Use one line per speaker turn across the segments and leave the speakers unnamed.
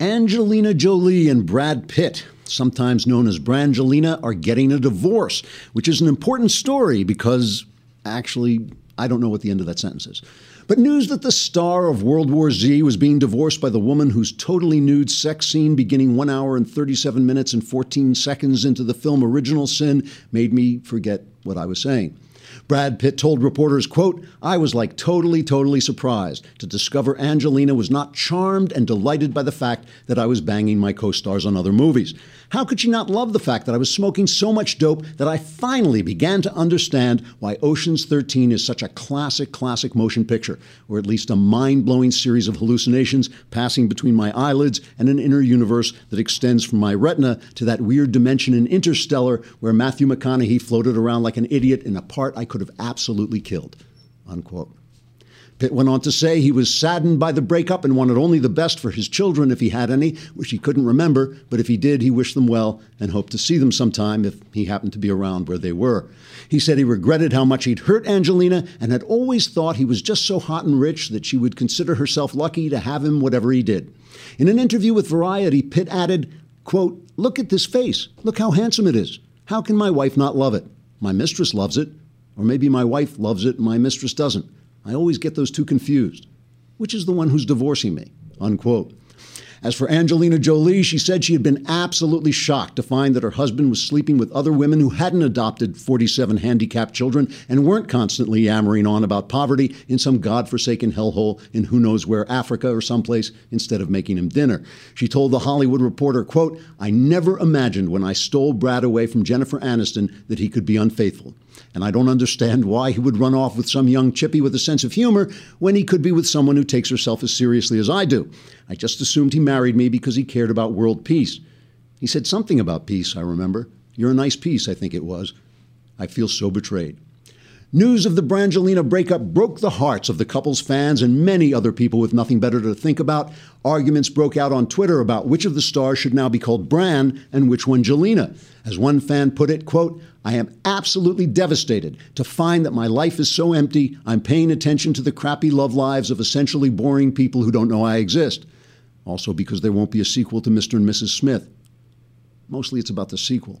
Angelina Jolie and Brad Pitt, sometimes known as Brangelina, are getting a divorce, which is an important story because actually, I don't know what the end of that sentence is. But news that the star of World War Z was being divorced by the woman whose totally nude sex scene beginning 1 hour and 37 minutes and 14 seconds into the film Original Sin made me forget what I was saying. Brad Pitt told reporters, quote, I was like totally, totally surprised to discover Angelina was not charmed and delighted by the fact that I was banging my co-stars on other movies. How could she not love the fact that I was smoking so much dope that I finally began to understand why Ocean's 13 is such a classic, classic motion picture, or at least a mind blowing series of hallucinations passing between my eyelids and an inner universe that extends from my retina to that weird dimension in Interstellar where Matthew McConaughey floated around like an idiot in a part I could have absolutely killed. Unquote. Pitt went on to say he was saddened by the breakup and wanted only the best for his children if he had any, which he couldn't remember, but if he did, he wished them well and hoped to see them sometime if he happened to be around where they were. He said he regretted how much he'd hurt Angelina and had always thought he was just so hot and rich that she would consider herself lucky to have him whatever he did. In an interview with Variety, Pitt added, quote, Look at this face. Look how handsome it is. How can my wife not love it? My mistress loves it. Or maybe my wife loves it and my mistress doesn't. I always get those two confused. Which is the one who's divorcing me? Unquote. As for Angelina Jolie, she said she had been absolutely shocked to find that her husband was sleeping with other women who hadn't adopted 47 handicapped children and weren't constantly yammering on about poverty in some godforsaken hellhole in who knows where Africa or someplace instead of making him dinner. She told the Hollywood Reporter, quote, I never imagined when I stole Brad away from Jennifer Aniston that he could be unfaithful. And I don't understand why he would run off with some young chippy with a sense of humor when he could be with someone who takes herself as seriously as I do. I just assumed he married me because he cared about world peace. He said something about peace, I remember. You're a nice piece, I think it was. I feel so betrayed. News of the Brangelina breakup broke the hearts of the couple's fans and many other people with nothing better to think about. Arguments broke out on Twitter about which of the stars should now be called Bran and which one Jelena. As one fan put it, quote, I am absolutely devastated to find that my life is so empty, I'm paying attention to the crappy love lives of essentially boring people who don't know I exist. Also because there won't be a sequel to Mr. and Mrs. Smith. Mostly it's about the sequel.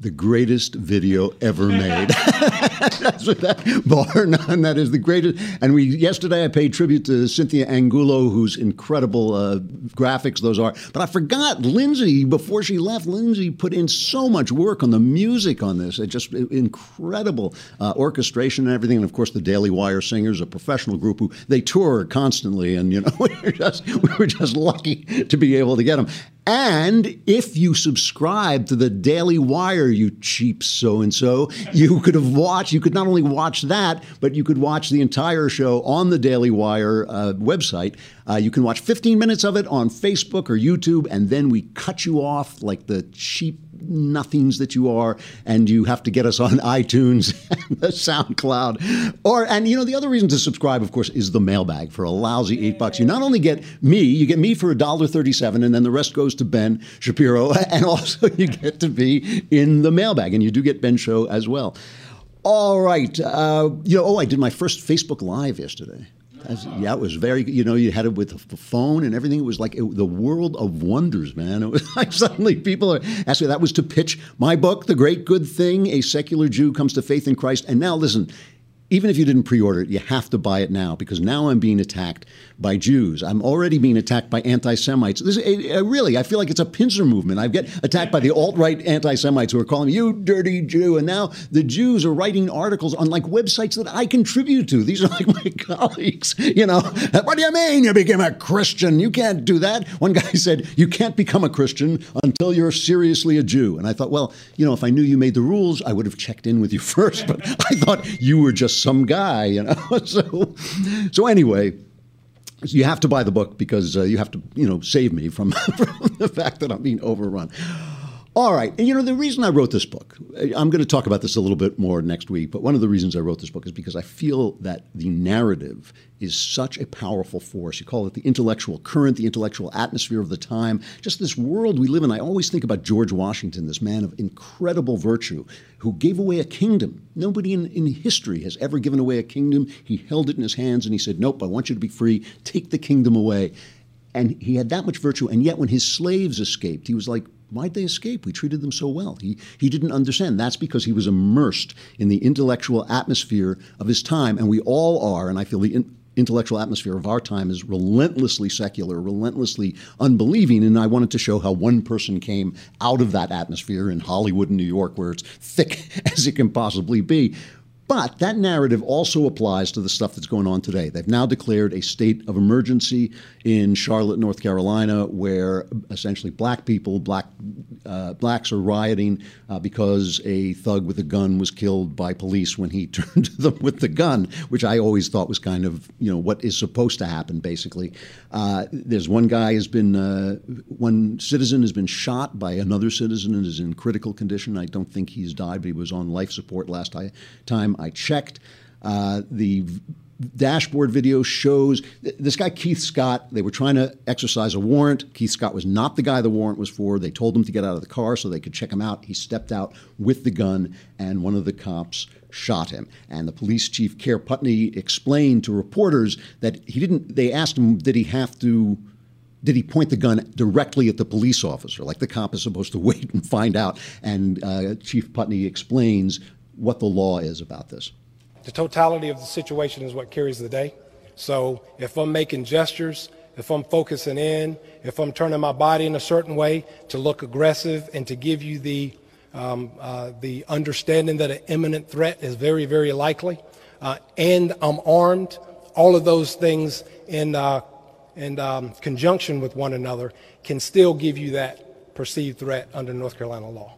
The greatest video ever made. That's what that bar none. That is the greatest. And we yesterday I paid tribute to Cynthia Angulo, whose incredible uh, graphics those are. But I forgot Lindsay before she left. Lindsay put in so much work on the music on this. It just incredible uh, orchestration and everything. And of course, the Daily Wire singers, a professional group who they tour constantly, and you know we were just we were just lucky to be able to get them. And if you subscribe to the Daily Wire, you cheap so and so, you could have watched, you could not only watch that, but you could watch the entire show on the Daily Wire uh, website. Uh, you can watch 15 minutes of it on Facebook or YouTube, and then we cut you off like the cheap nothings that you are, and you have to get us on iTunes and the SoundCloud. Or and you know the other reason to subscribe, of course, is the mailbag for a lousy eight bucks. You not only get me, you get me for a dollar thirty-seven, and then the rest goes to Ben Shapiro, and also you get to be in the mailbag, and you do get Ben show as well. All right, uh, you know, oh, I did my first Facebook Live yesterday. As, yeah, it was very. You know, you had it with the phone and everything. It was like it, the world of wonders, man. It was like suddenly people are asking. That was to pitch my book, The Great Good Thing: A Secular Jew Comes to Faith in Christ. And now, listen, even if you didn't pre-order it, you have to buy it now because now I'm being attacked by Jews. I'm already being attacked by anti-Semites. This, uh, really, I feel like it's a pincer movement. I get attacked by the alt-right anti-Semites who are calling me you dirty Jew, and now the Jews are writing articles on like websites that I contribute to. These are like my colleagues. You know, what do you mean you became a Christian? You can't do that. One guy said you can't become a Christian until you're seriously a Jew. And I thought, well, you know, if I knew you made the rules, I would have checked in with you first. But I thought you were just some guy, you know. so, so anyway, you have to buy the book because uh, you have to, you know, save me from, from the fact that I'm being overrun. All right. And you know, the reason I wrote this book, I'm going to talk about this a little bit more next week, but one of the reasons I wrote this book is because I feel that the narrative is such a powerful force. You call it the intellectual current, the intellectual atmosphere of the time, just this world we live in. I always think about George Washington, this man of incredible virtue who gave away a kingdom. Nobody in, in history has ever given away a kingdom. He held it in his hands and he said, Nope, I want you to be free. Take the kingdom away. And he had that much virtue. And yet, when his slaves escaped, he was like, Why'd they escape? We treated them so well. He, he didn't understand. That's because he was immersed in the intellectual atmosphere of his time, and we all are. And I feel the in, intellectual atmosphere of our time is relentlessly secular, relentlessly unbelieving. And I wanted to show how one person came out of that atmosphere in Hollywood and New York, where it's thick as it can possibly be. But that narrative also applies to the stuff that's going on today. They've now declared a state of emergency in Charlotte, North Carolina, where essentially black people, black uh, blacks are rioting uh, because a thug with a gun was killed by police when he turned to them with the gun, which I always thought was kind of you know what is supposed to happen. Basically, uh, there's one guy has been uh, one citizen has been shot by another citizen and is in critical condition. I don't think he's died, but he was on life support last time. I checked. Uh, the dashboard video shows this guy Keith Scott. They were trying to exercise a warrant. Keith Scott was not the guy the warrant was for. They told him to get out of the car so they could check him out. He stepped out with the gun, and one of the cops shot him. And the police chief, Kerr Putney, explained to reporters that he didn't. They asked him, did he have to? did he point the gun directly at the police officer, like the cop is supposed to wait and find out? And uh, Chief Putney explains what the law is about this.
The totality of the situation is what carries the day. So if I'm making gestures, if I'm focusing in, if I'm turning my body in a certain way to look aggressive and to give you the um, uh, the understanding that an imminent threat is very, very likely, uh, and I'm armed, all of those things in uh, in um, conjunction with one another can still give you that perceived threat under North Carolina law.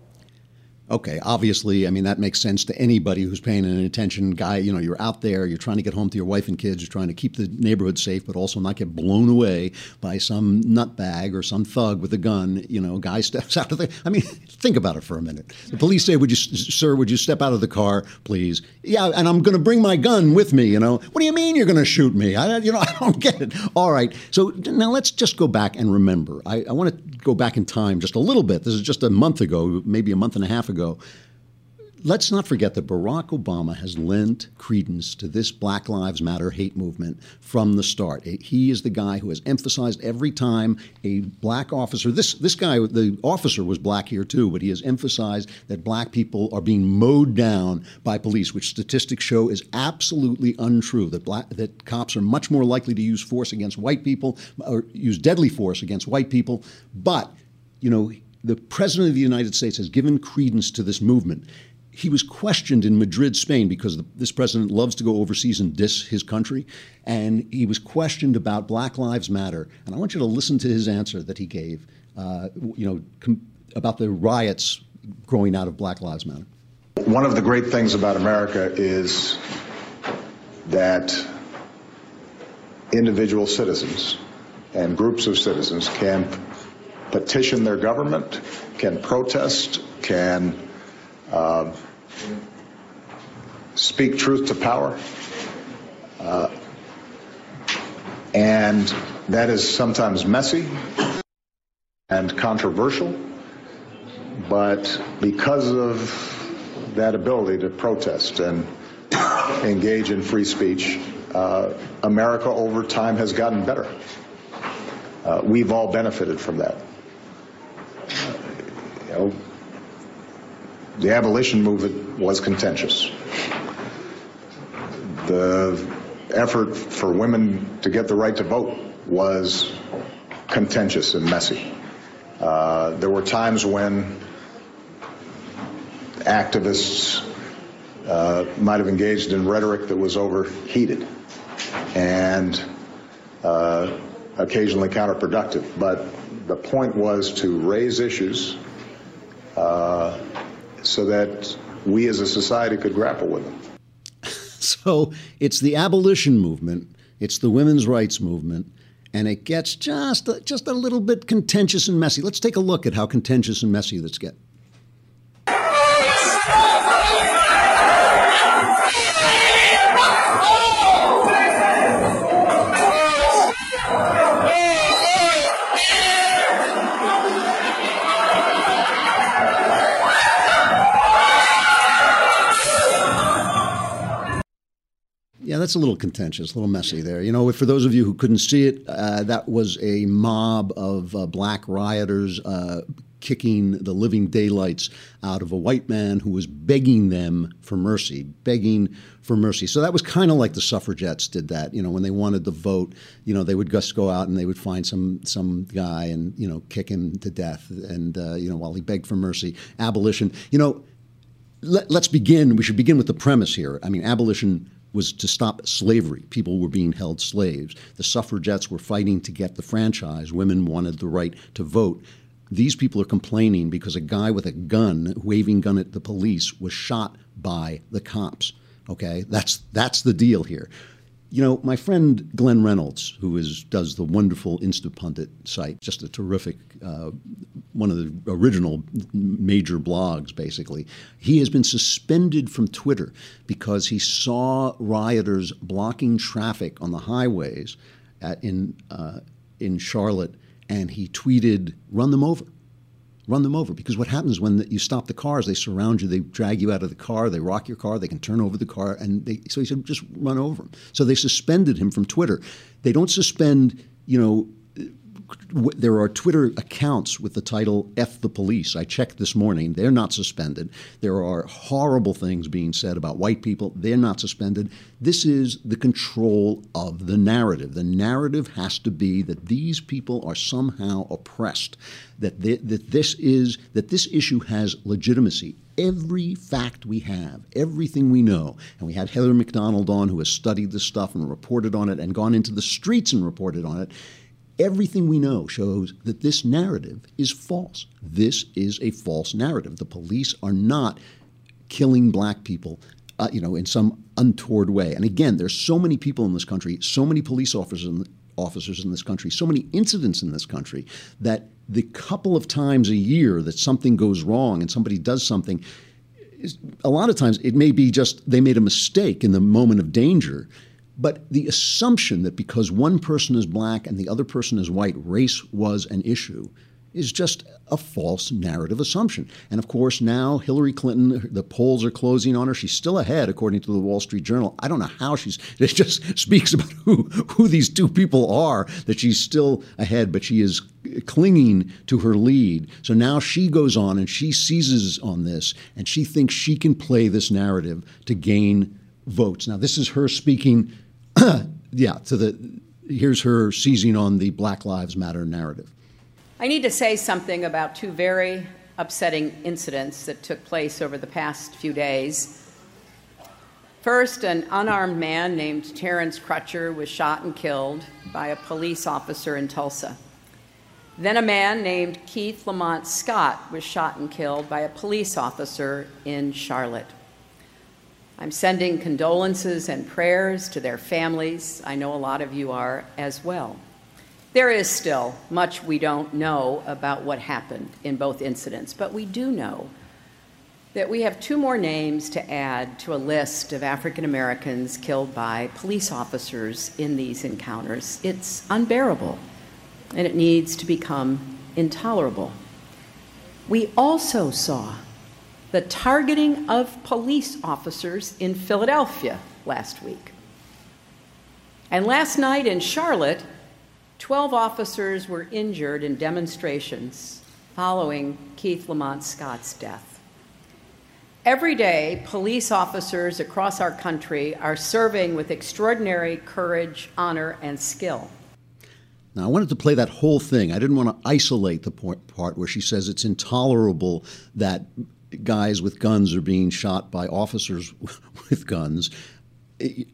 Okay, obviously, I mean that makes sense to anybody who's paying an attention. Guy, you know, you're out there, you're trying to get home to your wife and kids, you're trying to keep the neighborhood safe, but also not get blown away by some nutbag or some thug with a gun. You know, guy steps out of the. I mean, think about it for a minute. The police say, "Would you, sir, would you step out of the car, please?" Yeah, and I'm going to bring my gun with me. You know, what do you mean you're going to shoot me? I, you know, I don't get it. All right, so now let's just go back and remember. I, I want to go back in time just a little bit. This is just a month ago, maybe a month and a half ago ago. Let's not forget that Barack Obama has lent credence to this Black Lives Matter hate movement from the start. He is the guy who has emphasized every time a black officer, this, this guy, the officer was black here too, but he has emphasized that black people are being mowed down by police, which statistics show is absolutely untrue, that, black, that cops are much more likely to use force against white people or use deadly force against white people. But, you know, the President of the United States has given credence to this movement. He was questioned in Madrid, Spain, because the, this president loves to go overseas and diss his country. And he was questioned about Black Lives Matter. And I want you to listen to his answer that he gave, uh, you know, com- about the riots growing out of Black Lives Matter.
One of the great things about America is that individual citizens and groups of citizens can petition their government, can protest, can uh, speak truth to power. Uh, and that is sometimes messy and controversial, but because of that ability to protest and engage in free speech, uh, America over time has gotten better. Uh, we've all benefited from that know, the abolition movement was contentious. The effort for women to get the right to vote was contentious and messy. Uh, there were times when activists uh, might have engaged in rhetoric that was overheated and uh, occasionally counterproductive. But the point was to raise issues uh, so that we as a society could grapple with them.
so it's the abolition movement It's the women's rights movement, and it gets just just a little bit contentious and messy. Let's take a look at how contentious and messy this gets. That's a little contentious, a little messy there. You know, for those of you who couldn't see it, uh, that was a mob of uh, black rioters uh, kicking the living daylights out of a white man who was begging them for mercy, begging for mercy. So that was kind of like the suffragettes did that. You know, when they wanted the vote, you know, they would just go out and they would find some some guy and you know kick him to death, and uh, you know while he begged for mercy. Abolition. You know, let, let's begin. We should begin with the premise here. I mean, abolition was to stop slavery. People were being held slaves. The suffragettes were fighting to get the franchise. Women wanted the right to vote. These people are complaining because a guy with a gun, waving gun at the police, was shot by the cops. Okay, that's that's the deal here. You know, my friend Glenn Reynolds, who is does the wonderful Instapundit site, just a terrific, uh, one of the original major blogs, basically. He has been suspended from Twitter because he saw rioters blocking traffic on the highways at, in uh, in Charlotte, and he tweeted, "Run them over." Run them over. Because what happens when the, you stop the cars, they surround you, they drag you out of the car, they rock your car, they can turn over the car, and they, so he said, just run over him. So they suspended him from Twitter. They don't suspend, you know, there are Twitter accounts with the title F the Police. I checked this morning. They're not suspended. There are horrible things being said about white people. They're not suspended. This is the control of the narrative. The narrative has to be that these people are somehow oppressed, that, that, this, is, that this issue has legitimacy every fact we have, everything we know, and we had Heather Mac Donald on who has studied this stuff and reported on it and gone into the streets and reported on it, everything we know shows that this narrative is false. This is a false narrative. The police are not killing black people, uh, you know, in some untoward way. And again, there's so many people in this country, so many police officers in, officers in this country, so many incidents in this country that the couple of times a year that something goes wrong and somebody does something, a lot of times it may be just they made a mistake in the moment of danger but the assumption that because one person is black and the other person is white, race was an issue is just a false narrative assumption. And of course, now Hillary Clinton, the polls are closing on her. She's still ahead, according to the Wall Street Journal. I don't know how she's, it just speaks about who, who these two people are, that she's still ahead, but she is clinging to her lead. So now she goes on and she seizes on this and she thinks she can play this narrative to gain votes. Now, this is her speaking yeah, to the here's her seizing on the Black Lives Matter narrative.
I need to say something about two very upsetting incidents that took place over the past few days. First, an unarmed man named Terrence Crutcher was shot and killed by a police officer in Tulsa. Then, a man named Keith Lamont Scott was shot and killed by a police officer in Charlotte. I'm sending condolences and prayers to their families. I know a lot of you are as well. There is still much we don't know about what happened in both incidents, but we do know that we have two more names to add to a list of African Americans killed by police officers in these encounters. It's unbearable, and it needs to become intolerable. We also saw the targeting of police officers in Philadelphia last week. And last night in Charlotte, 12 officers were injured in demonstrations following Keith Lamont Scott's death. Every day, police officers across our country are serving with extraordinary courage, honor, and skill.
Now, I wanted to play that whole thing. I didn't want to isolate the part where she says it's intolerable that guys with guns are being shot by officers with guns.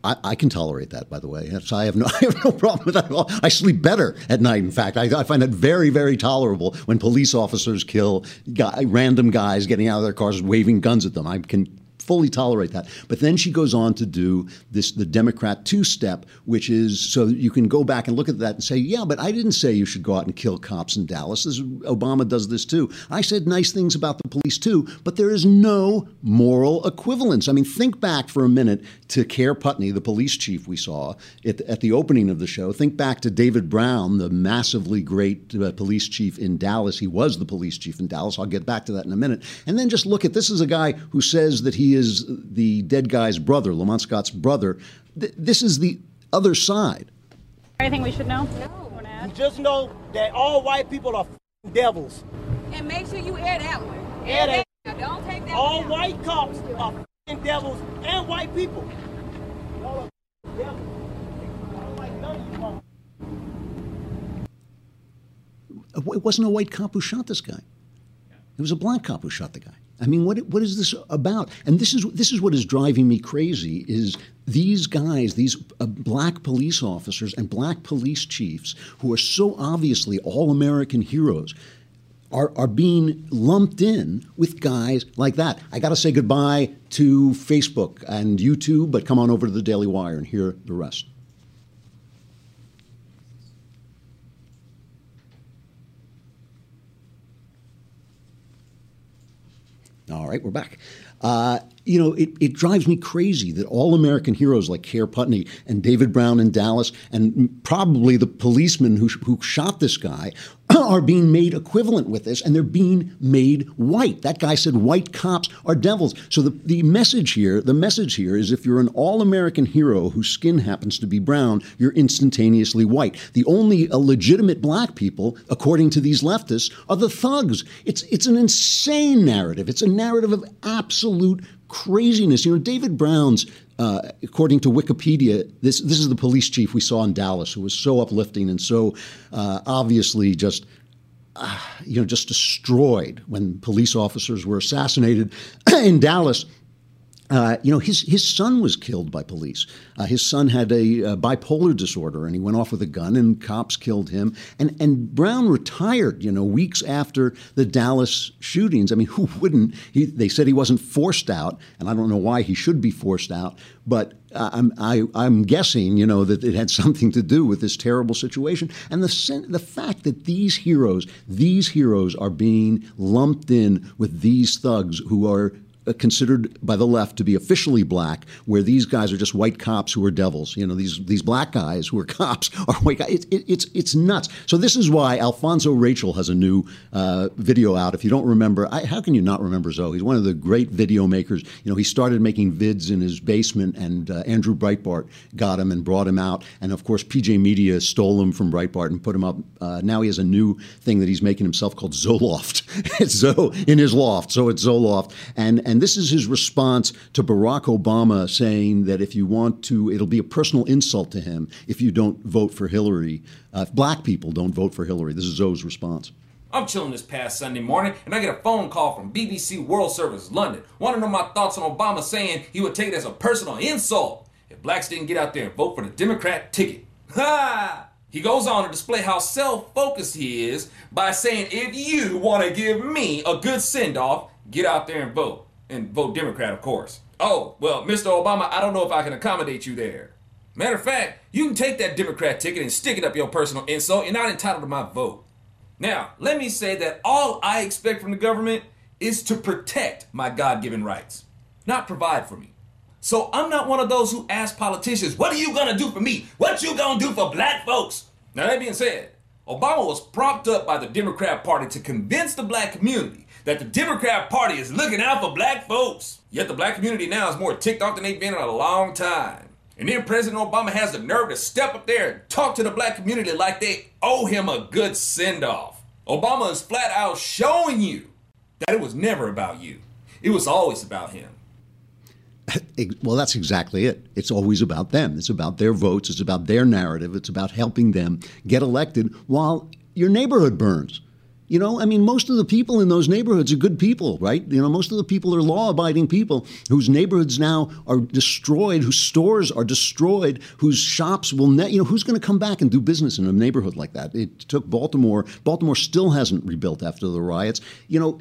I, I, can tolerate that, by the way. So I have no, I have no problem with that at all. I sleep better at night. In fact, I, I find that very, very tolerable when police officers kill guy, random guys getting out of their cars waving guns at them. I can fully tolerate that. But then she goes on to do this the Democrat two step, which is so you can go back and look at that and say, yeah, but I didn't say you should go out and kill cops in Dallas. This, Obama does this too. I said nice things about the police too, but there is no moral equivalence. I mean, think back for a minute to Kerr Putney, the police chief we saw at, at the opening of the show. Think back to David Brown, the massively great uh, police chief in Dallas. He was the police chief in Dallas. I'll get back to that in a minute. And then just look at this is a guy who says that he is the dead guy's brother, Lamont Scott's brother. Th- this is the other side.
Anything we should know?
No. Just know that all white people are devils.
And make sure you air that one.
Air that.
Don't take that
All
one
white cops are devils and white people. Y'all are devils. I don't like none of you motherfuckers.
It wasn't a white cop who shot this guy. It was a black cop who shot the guy. I mean, what what is this about? And this is this is what is driving me crazy. Is these guys, these uh, black police officers and black police chiefs, who are so obviously all American heroes, are are being lumped in with guys like that. I got to say goodbye to Facebook and YouTube, but come on over to the Daily Wire and hear the rest. All right, we're back. Uh, you know, it, it drives me crazy that all American heroes like Kerr Putney and David Brown in Dallas, and probably the policeman who, who shot this guy, are being made equivalent with this, and they're being made white. That guy said white cops are devils. So the, the message here, the message here is if you're an all-American hero whose skin happens to be brown, you're instantaneously white. The only legitimate black people, according to these leftists, are the thugs. It's it's an insane narrative. It's a narrative of absolute craziness. You know, David Brown's, uh, according to Wikipedia, this this is the police chief we saw in Dallas, who was so uplifting and so uh, obviously just. Uh, you know, just destroyed when police officers were assassinated in Dallas. Uh, you know, his his son was killed by police. Uh, his son had a, a, bipolar disorder, and he went off with a gun, and cops killed him. And and Brown retired. You know, weeks after the Dallas shootings. I mean, who wouldn't? He, they said he wasn't forced out, and I don't know why he should be forced out. But I'm I, am i am guessing, you know, that it had something to do with this terrible situation, and the the fact that these heroes, these heroes, are being lumped in with these thugs who are uh, considered by the left to be officially black, where these guys are just white cops who are devils. You know, these these black guys who are cops are white guys. It, it, it's it's nuts. So this is why Alfonzo Rachel has a new uh, video out. If you don't remember, I, how can you not remember Zoe? He's one of the great video makers. You know, he started making vids in his basement, and uh, Andrew Breitbart got him and brought him out. And of course, PJ Media stole him from Breitbart and put him up. Uh, now he has a new thing that he's making himself called Zoloft. it's Zo in his loft, so it's Zoloft, and and and this is his response to Barack Obama saying that if you want to, it'll be a personal insult to him if you don't vote for Hillary. Uh, if black people don't vote for Hillary. This is Zoe's response.
I'm chilling this past Sunday morning and I get a phone call from BBC World Service London. Want to know my thoughts on Obama saying he would take it as a personal insult if blacks didn't get out there and vote for the Democrat ticket. Ha! He goes on to display how self focused he is by saying, if you want to give me a good send off, get out there and vote and vote Democrat, of course. Oh, well, Mr. Obama, I don't know if I can accommodate you there. Matter of fact, you can take that Democrat ticket and stick it up your personal insult. You're not entitled to my vote. Now, let me say that all I expect from the government is to protect my God given rights, not provide for me. So I'm not one of those who ask politicians, what are you gonna do for me? What you gonna do for black folks? Now, that being said, Obama was propped up by the Democrat Party to convince the black community that the Democrat Party is looking out for black folks. Yet the black community now is more ticked off than they've been in a long time. And then President Obama has the nerve to step up there and talk to the black community like they owe him a good send off. Obama is flat out showing you that it was never about you, it was always about him.
Well, that's exactly it. It's always about them. It's about their votes. It's about their narrative. It's about helping them get elected while your neighborhood burns. You know, I mean, most of the people in those neighborhoods are good people, right? You know, most of the people are law abiding people whose neighborhoods now are destroyed, whose stores are destroyed, whose shops will, ne- you know, who's going to come back and do business in a neighborhood like that? It took Baltimore. Baltimore still hasn't rebuilt after the riots. You know,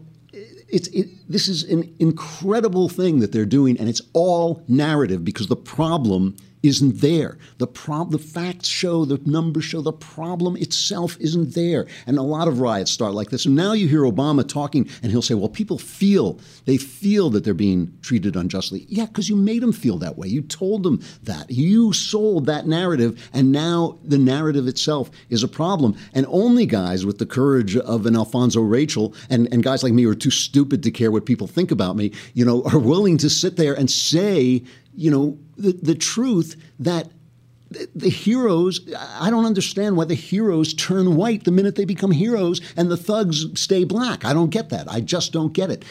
it's it, this is an incredible thing that they're doing, and it's all narrative because the problem isn't there. The prob- the facts show, the numbers show, the problem itself isn't there. And a lot of riots start like this. And now you hear Obama talking, and he'll say, "Well, people feel they feel that they're being treated unjustly." Yeah, because you made them feel that way. You told them that. You sold that narrative, and now the narrative itself is a problem. And only guys with the courage of an Alfonzo Rachel and, and guys like me who are too stupid to care what people think about me, you know, are willing to sit there and say, you know, the, the truth that the, heroes, I don't understand why the heroes turn white the minute they become heroes and the thugs stay black. I don't get that. I just don't get it.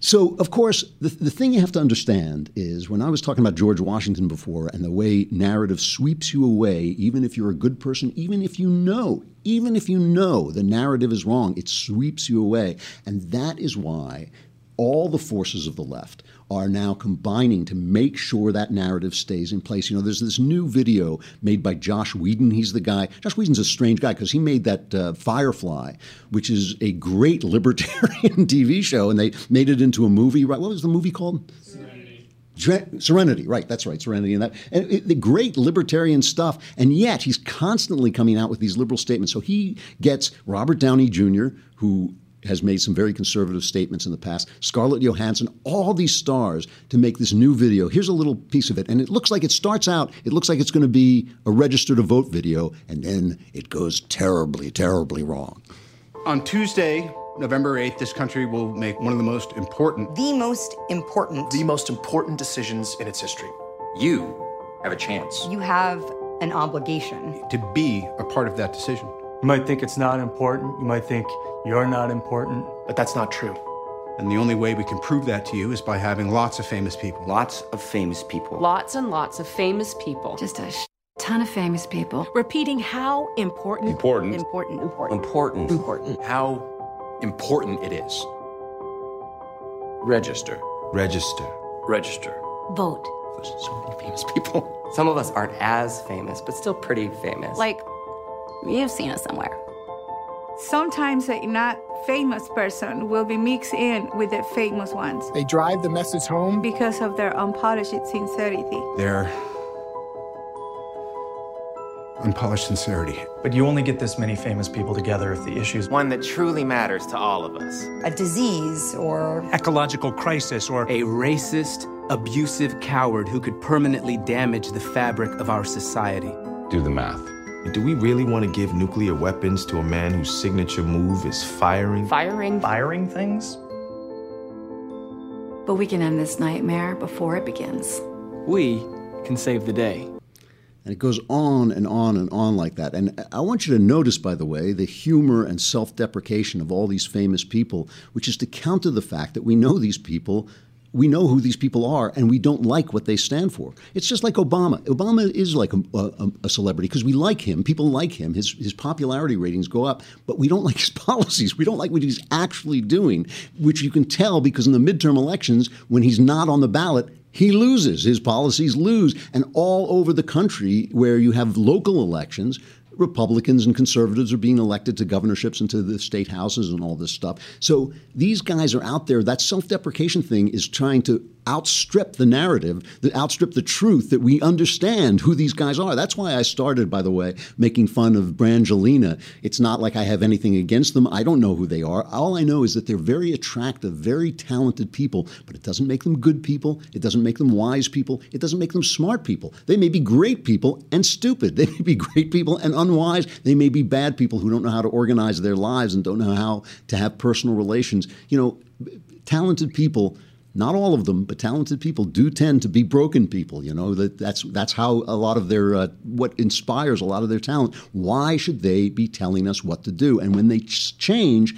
So, of course, the, the thing you have to understand is when I was talking about George Washington before and the way narrative sweeps you away, even if you're a good person, even if you know, even if you know the narrative is wrong, it sweeps you away. And that is why all the forces of the left are now combining to make sure that narrative stays in place. You know, there's this new video made by Joss Whedon. He's the guy. Joss Whedon's a strange guy because he made that uh, Firefly, which is a great libertarian TV show, and they made it into a movie. Right? What was the movie called? Serenity, Serenity, right? That's right, Serenity, and that and it, the great libertarian stuff. And yet he's constantly coming out with these liberal statements. So he gets Robert Downey Jr., who has made some very conservative statements in the past. Scarlett Johansson, all these stars to make this new video. Here's a little piece of it. And it looks like it starts out, it looks like it's going to be a register to vote video, and then it goes terribly, terribly wrong.
On Tuesday, November 8th, this country will make one of the most important,
the most important,
the most important decisions in its history.
You have a chance.
You have an obligation
to be a part of that decision.
You might think it's not important. You might think you're not important.
But that's not true.
And the only way we can prove that to you is by having lots of famous people.
Lots of famous people.
Lots and lots of famous people.
Just a sh- ton of famous people.
Repeating how important.
Important.
Important.
Important. Important.
Important. How important it is.
Register.
Register.
Register.
Vote.
There's so many famous people.
Some of us aren't as famous, but still pretty famous.
Like, you've seen it somewhere.
Sometimes a not famous person will be mixed in with the famous ones.
They drive the message home
because of their unpolished sincerity.
Their unpolished sincerity.
But you only get this many famous people together if the issue is
one that truly matters to all of us.
A disease or
ecological crisis or
a racist, abusive coward who could permanently damage the fabric of our society.
Do the math. Do we really want to give nuclear weapons to a man whose signature move is firing?
Firing?
Firing things?
But we can end this nightmare before it begins.
We can save the day.
And it goes on and on and on like that. And I want you to notice, by the way, the humor and self deprecation of all these famous people, which is to counter the fact that we know these people we know who these people are and we don't like what they stand for. It's just like Obama. Obama is like a, a, a celebrity because we like him. People like him. His, his popularity ratings go up, but we don't like his policies. We don't like what he's actually doing, which you can tell because in the midterm elections, when he's not on the ballot, he loses. His policies lose. And all over the country, where you have local elections, Republicans and conservatives are being elected to governorships and to the state houses and all this stuff. So these guys are out there. That self deprecation thing is trying to outstrip the narrative, that outstrip the truth that we understand who these guys are. That's why I started, by the way, making fun of Brangelina. It's not like I have anything against them. I don't know who they are. All I know is that they're very attractive, very talented people, but it doesn't make them good people. It doesn't make them wise people. It doesn't make them smart people. They may be great people and stupid. They may be great people and unwise. They may be bad people who don't know how to organize their lives and don't know how to have personal relations. You know, talented people not all of them, but talented people do tend to be broken people. You know that that's that's how a lot of their uh, what inspires a lot of their talent. Why should they be telling us what to do? And when they change,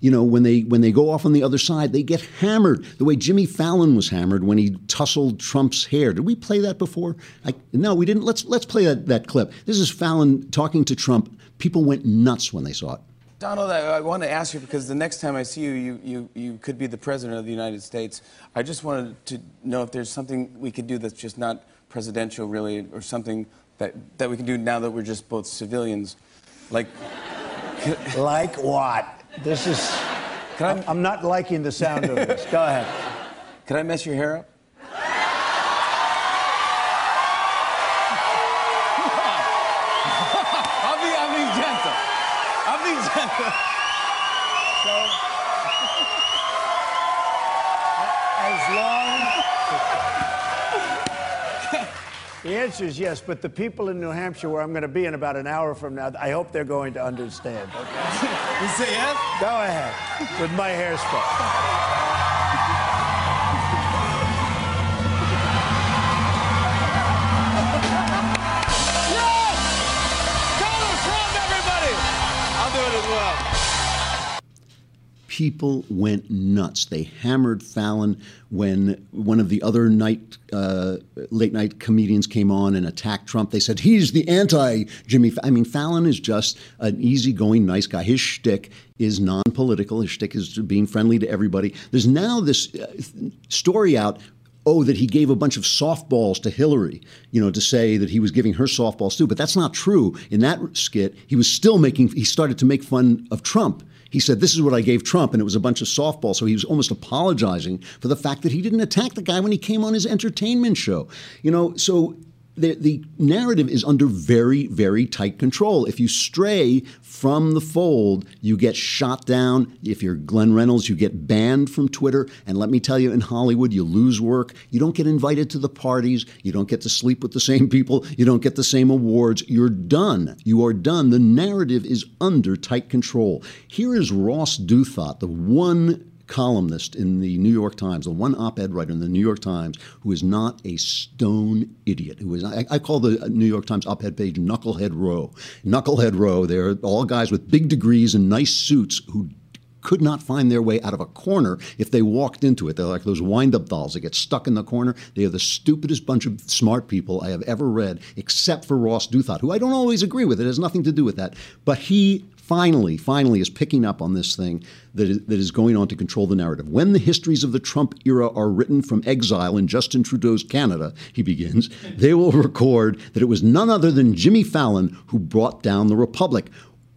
you know, when they when they go off on the other side, they get hammered the way Jimmy Fallon was hammered when he tussled Trump's hair. Did we play that before? I, no, we didn't. Let's let's play that, that clip. This is Fallon talking to Trump. People went nuts when they saw it.
Donald, I, I want to ask you because the next time I see you, you, you, you could be the president of the United States. I just wanted to know if there's something we could do that's just not presidential, really, or something that, that we can do now that we're just both civilians. Like.
like what? This is.
Can I,
I'm not liking the sound of this. Go ahead.
Can I mess your hair up? I'm being, I'm being gentle. I'm being gentle.
As long. The answer is yes, but the people in New Hampshire, where I'm going to be in about an hour from now, I hope they're going to understand. Okay?
You say yes?
Go ahead with my hairspray.
People went nuts. They hammered Fallon when one of the other night uh, late night comedians came on and attacked Trump. They said he's the anti Jimmy. Fa-. I mean, Fallon is just an easygoing, nice guy. His shtick is non-political. His shtick is being friendly to everybody. There's now this uh, story out oh, that he gave a bunch of softballs to Hillary, you know, to say that he was giving her softballs too. But that's not true. In that skit, he was still making, he started to make fun of Trump. He said, This is what I gave Trump, and it was a bunch of softball. So he was almost apologizing for the fact that he didn't attack the guy when he came on his entertainment show. You know, so the, the narrative is under very, very tight control. If you stray from the fold, you get shot down. If you're Glenn Reynolds, you get banned from Twitter. And let me tell you, in Hollywood, you lose work. You don't get invited to the parties. You don't get to sleep with the same people. You don't get the same awards. You're done. You are done. The narrative is under tight control. Here is Ross Douthat, the one columnist in the New York Times, the one op-ed writer in the New York Times who is not a stone idiot. Who is I, I call the New York Times op-ed page Knucklehead Row. Knucklehead Row. They're all guys with big degrees and nice suits who could not find their way out of a corner if they walked into it. They're like those wind-up dolls that get stuck in the corner. They are the stupidest bunch of smart people I have ever read, except for Ross Douthat, who I don't always agree with. It has nothing to do with that. But he finally, finally is picking up on this thing that is, that is going on to control the narrative. When the histories of the Trump era are written from exile in Justin Trudeau's Canada, he begins, they will record that it was none other than Jimmy Fallon who brought down the Republic.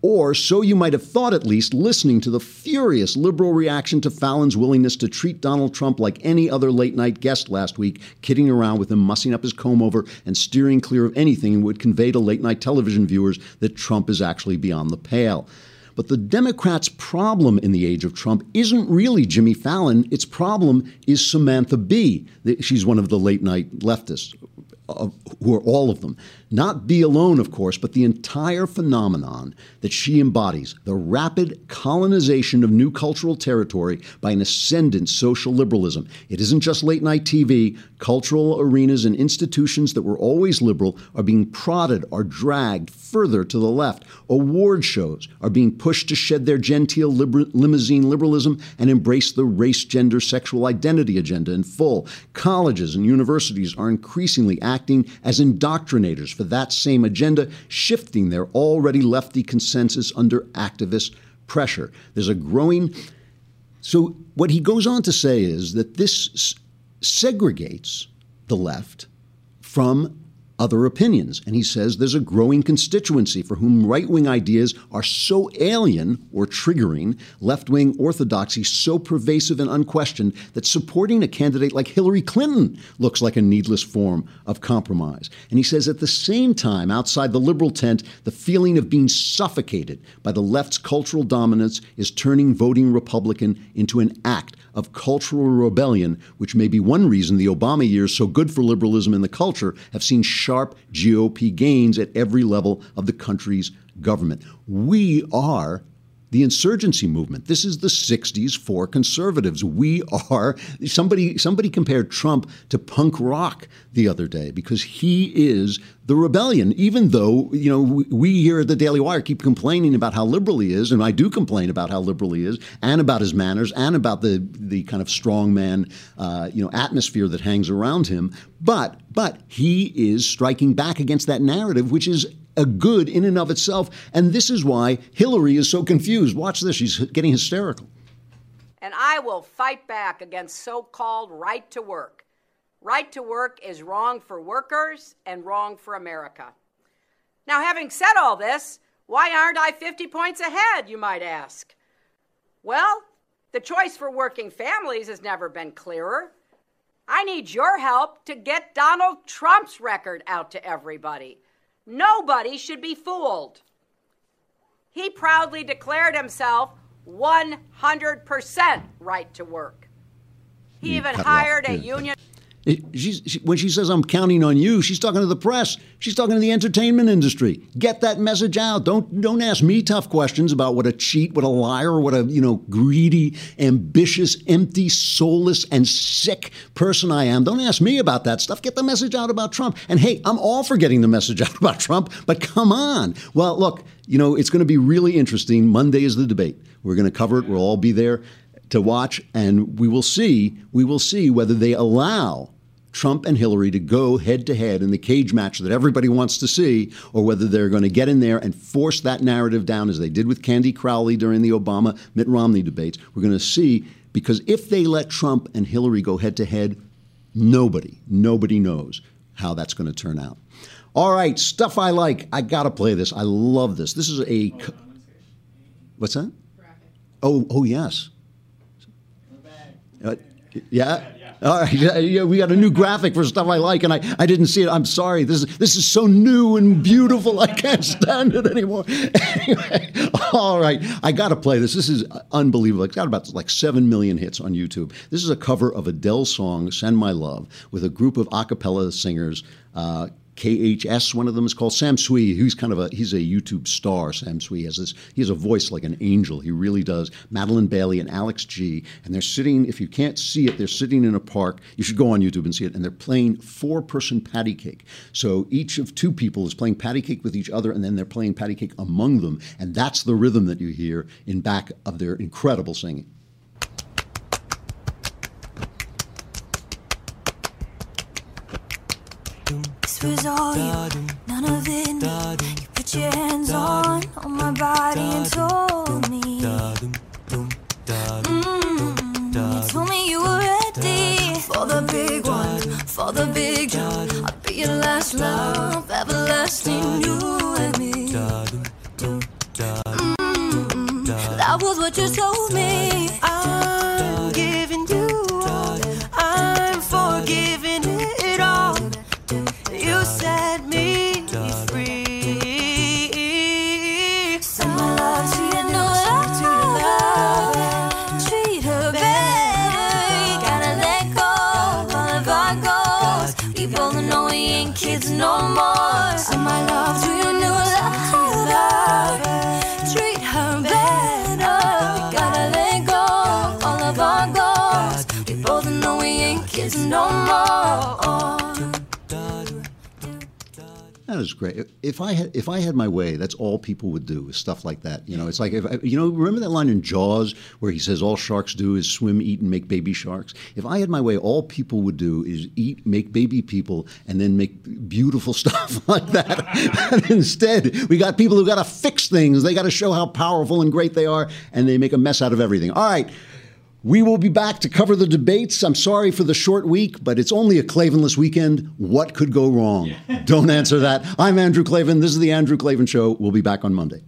Or so you might have thought, at least, listening to the furious liberal reaction to Fallon's willingness to treat Donald Trump like any other late night guest last week, kidding around with him, mussing up his comb over, and steering clear of anything that would convey to late night television viewers that Trump is actually beyond the pale. But the Democrats' problem in the age of Trump isn't really Jimmy Fallon. Its problem is Samantha Bee. She's one of the late night leftists, who are all of them. Not Bee alone, of course, but the entire phenomenon that she embodies the rapid colonization of new cultural territory by an ascendant social liberalism. It isn't just late night TV. Cultural arenas and institutions that were always liberal are being prodded or dragged further to the left. Award shows are being pushed to shed their genteel liber- limousine liberalism and embrace the race, gender, sexual identity agenda in full. Colleges and universities are increasingly acting as indoctrinators for that same agenda, shifting their already lefty consensus under activist pressure. There's a growing. So, what he goes on to say is that this segregates the left from other opinions. And he says there's a growing constituency for whom right wing ideas are so alien or triggering, left wing orthodoxy so pervasive and unquestioned, that supporting a candidate like Hillary Clinton looks like a needless form of compromise. And he says at the same time, outside the liberal tent, the feeling of being suffocated by the left's cultural dominance is turning voting Republican into an act of cultural rebellion, which may be one reason the Obama years, so good for liberalism and the culture, have seen sharp GOP gains at every level of the country's government. We are the insurgency movement. This is the 60s for conservatives. We are somebody somebody compared Trump to punk rock the other day because he is the rebellion even though, you know, we, here at the Daily Wire keep complaining about how liberal he is and I do complain about how liberal he is and about his manners and about the the kind of strongman uh, you know atmosphere that hangs around him, but but he is striking back against that narrative which is a good in and of itself. And this is why Hillary is so confused. Watch this, she's getting hysterical.
And I will fight back against so called right to work. Right to work is wrong for workers and wrong for America. Now, having said all this, why aren't I 50 points ahead, you might ask? Well,
The choice for working families has never been clearer. I need your help to get Donald Trump's record out to everybody. Nobody should be fooled. He proudly declared himself 100% right to work. He even
cut it off.
hired a union.
She, when she says I'm counting on you, she's talking to the press. She's talking to the entertainment industry. Get that message out. Don't don't ask me tough questions about what a cheat, what a liar, what a you know greedy, ambitious, empty, soulless, and sick person I am. Don't ask me about that stuff. Get the message out about Trump. And hey, I'm all for getting the message out about Trump, but come on. Well, look, you know it's going to be really interesting. Monday is the debate. We're going to cover it. We'll all be there to watch, and we will see. We will see whether they allow Trump and Hillary to go head to head in the cage match that everybody wants to see, or whether they're going to get in there and force that narrative down as they did with Candy Crowley during the Obama Mitt Romney debates. We're going to see because if they let Trump and Hillary go head to head, nobody, nobody knows how that's going to turn out. All right, stuff I like. I got to play this. I love this. This is a. What's that? Oh, oh yes. Uh, yeah. All right. Yeah, we got a new graphic for stuff I like, and I, I didn't see it. I'm sorry. This is this is so new and beautiful. I can't stand it anymore. Anyway, all right. I got to play this. This is unbelievable. It's got about like seven million hits on YouTube. This is a cover of Adele's song "Send My Love" with a group of a cappella singers. Uh, KHS, one of them is called Sam Tsui. He's kind of a he's a YouTube star. Sam Tsui has this he has a voice like an angel. He really does. Madilyn Bailey and Alex G. And they're sitting. If you can't see it, they're sitting in a park. You should go on YouTube and see it. And they're playing four person patty cake. So each of two people is playing patty cake with each other, and then they're playing patty cake among them. And that's the rhythm that you hear in back of their incredible singing.
This was all you, none of it me. You put your hands on, on my body and told me. Mm, you told me you were ready for the big one, for the big jump. I'll be your last love, everlasting, you and me. Mm, that was what you told me.
Great. If I had if I had my way, that's all people would do is stuff like that. You know, it's like if you know, remember that line in Jaws where he says all sharks do is swim, eat, and make baby sharks. If I had my way, all people would do is eat, make baby people, and then make beautiful stuff like that. instead, we got people who got to fix things. They got to show how powerful and great they are, and they make a mess out of everything. All right. We will be back to cover the debates. I'm sorry for the short week, but it's only a Klavanless weekend. What could go wrong? Don't answer that. I'm Andrew Klavan. This is The Andrew Klavan Show. We'll be back on Monday.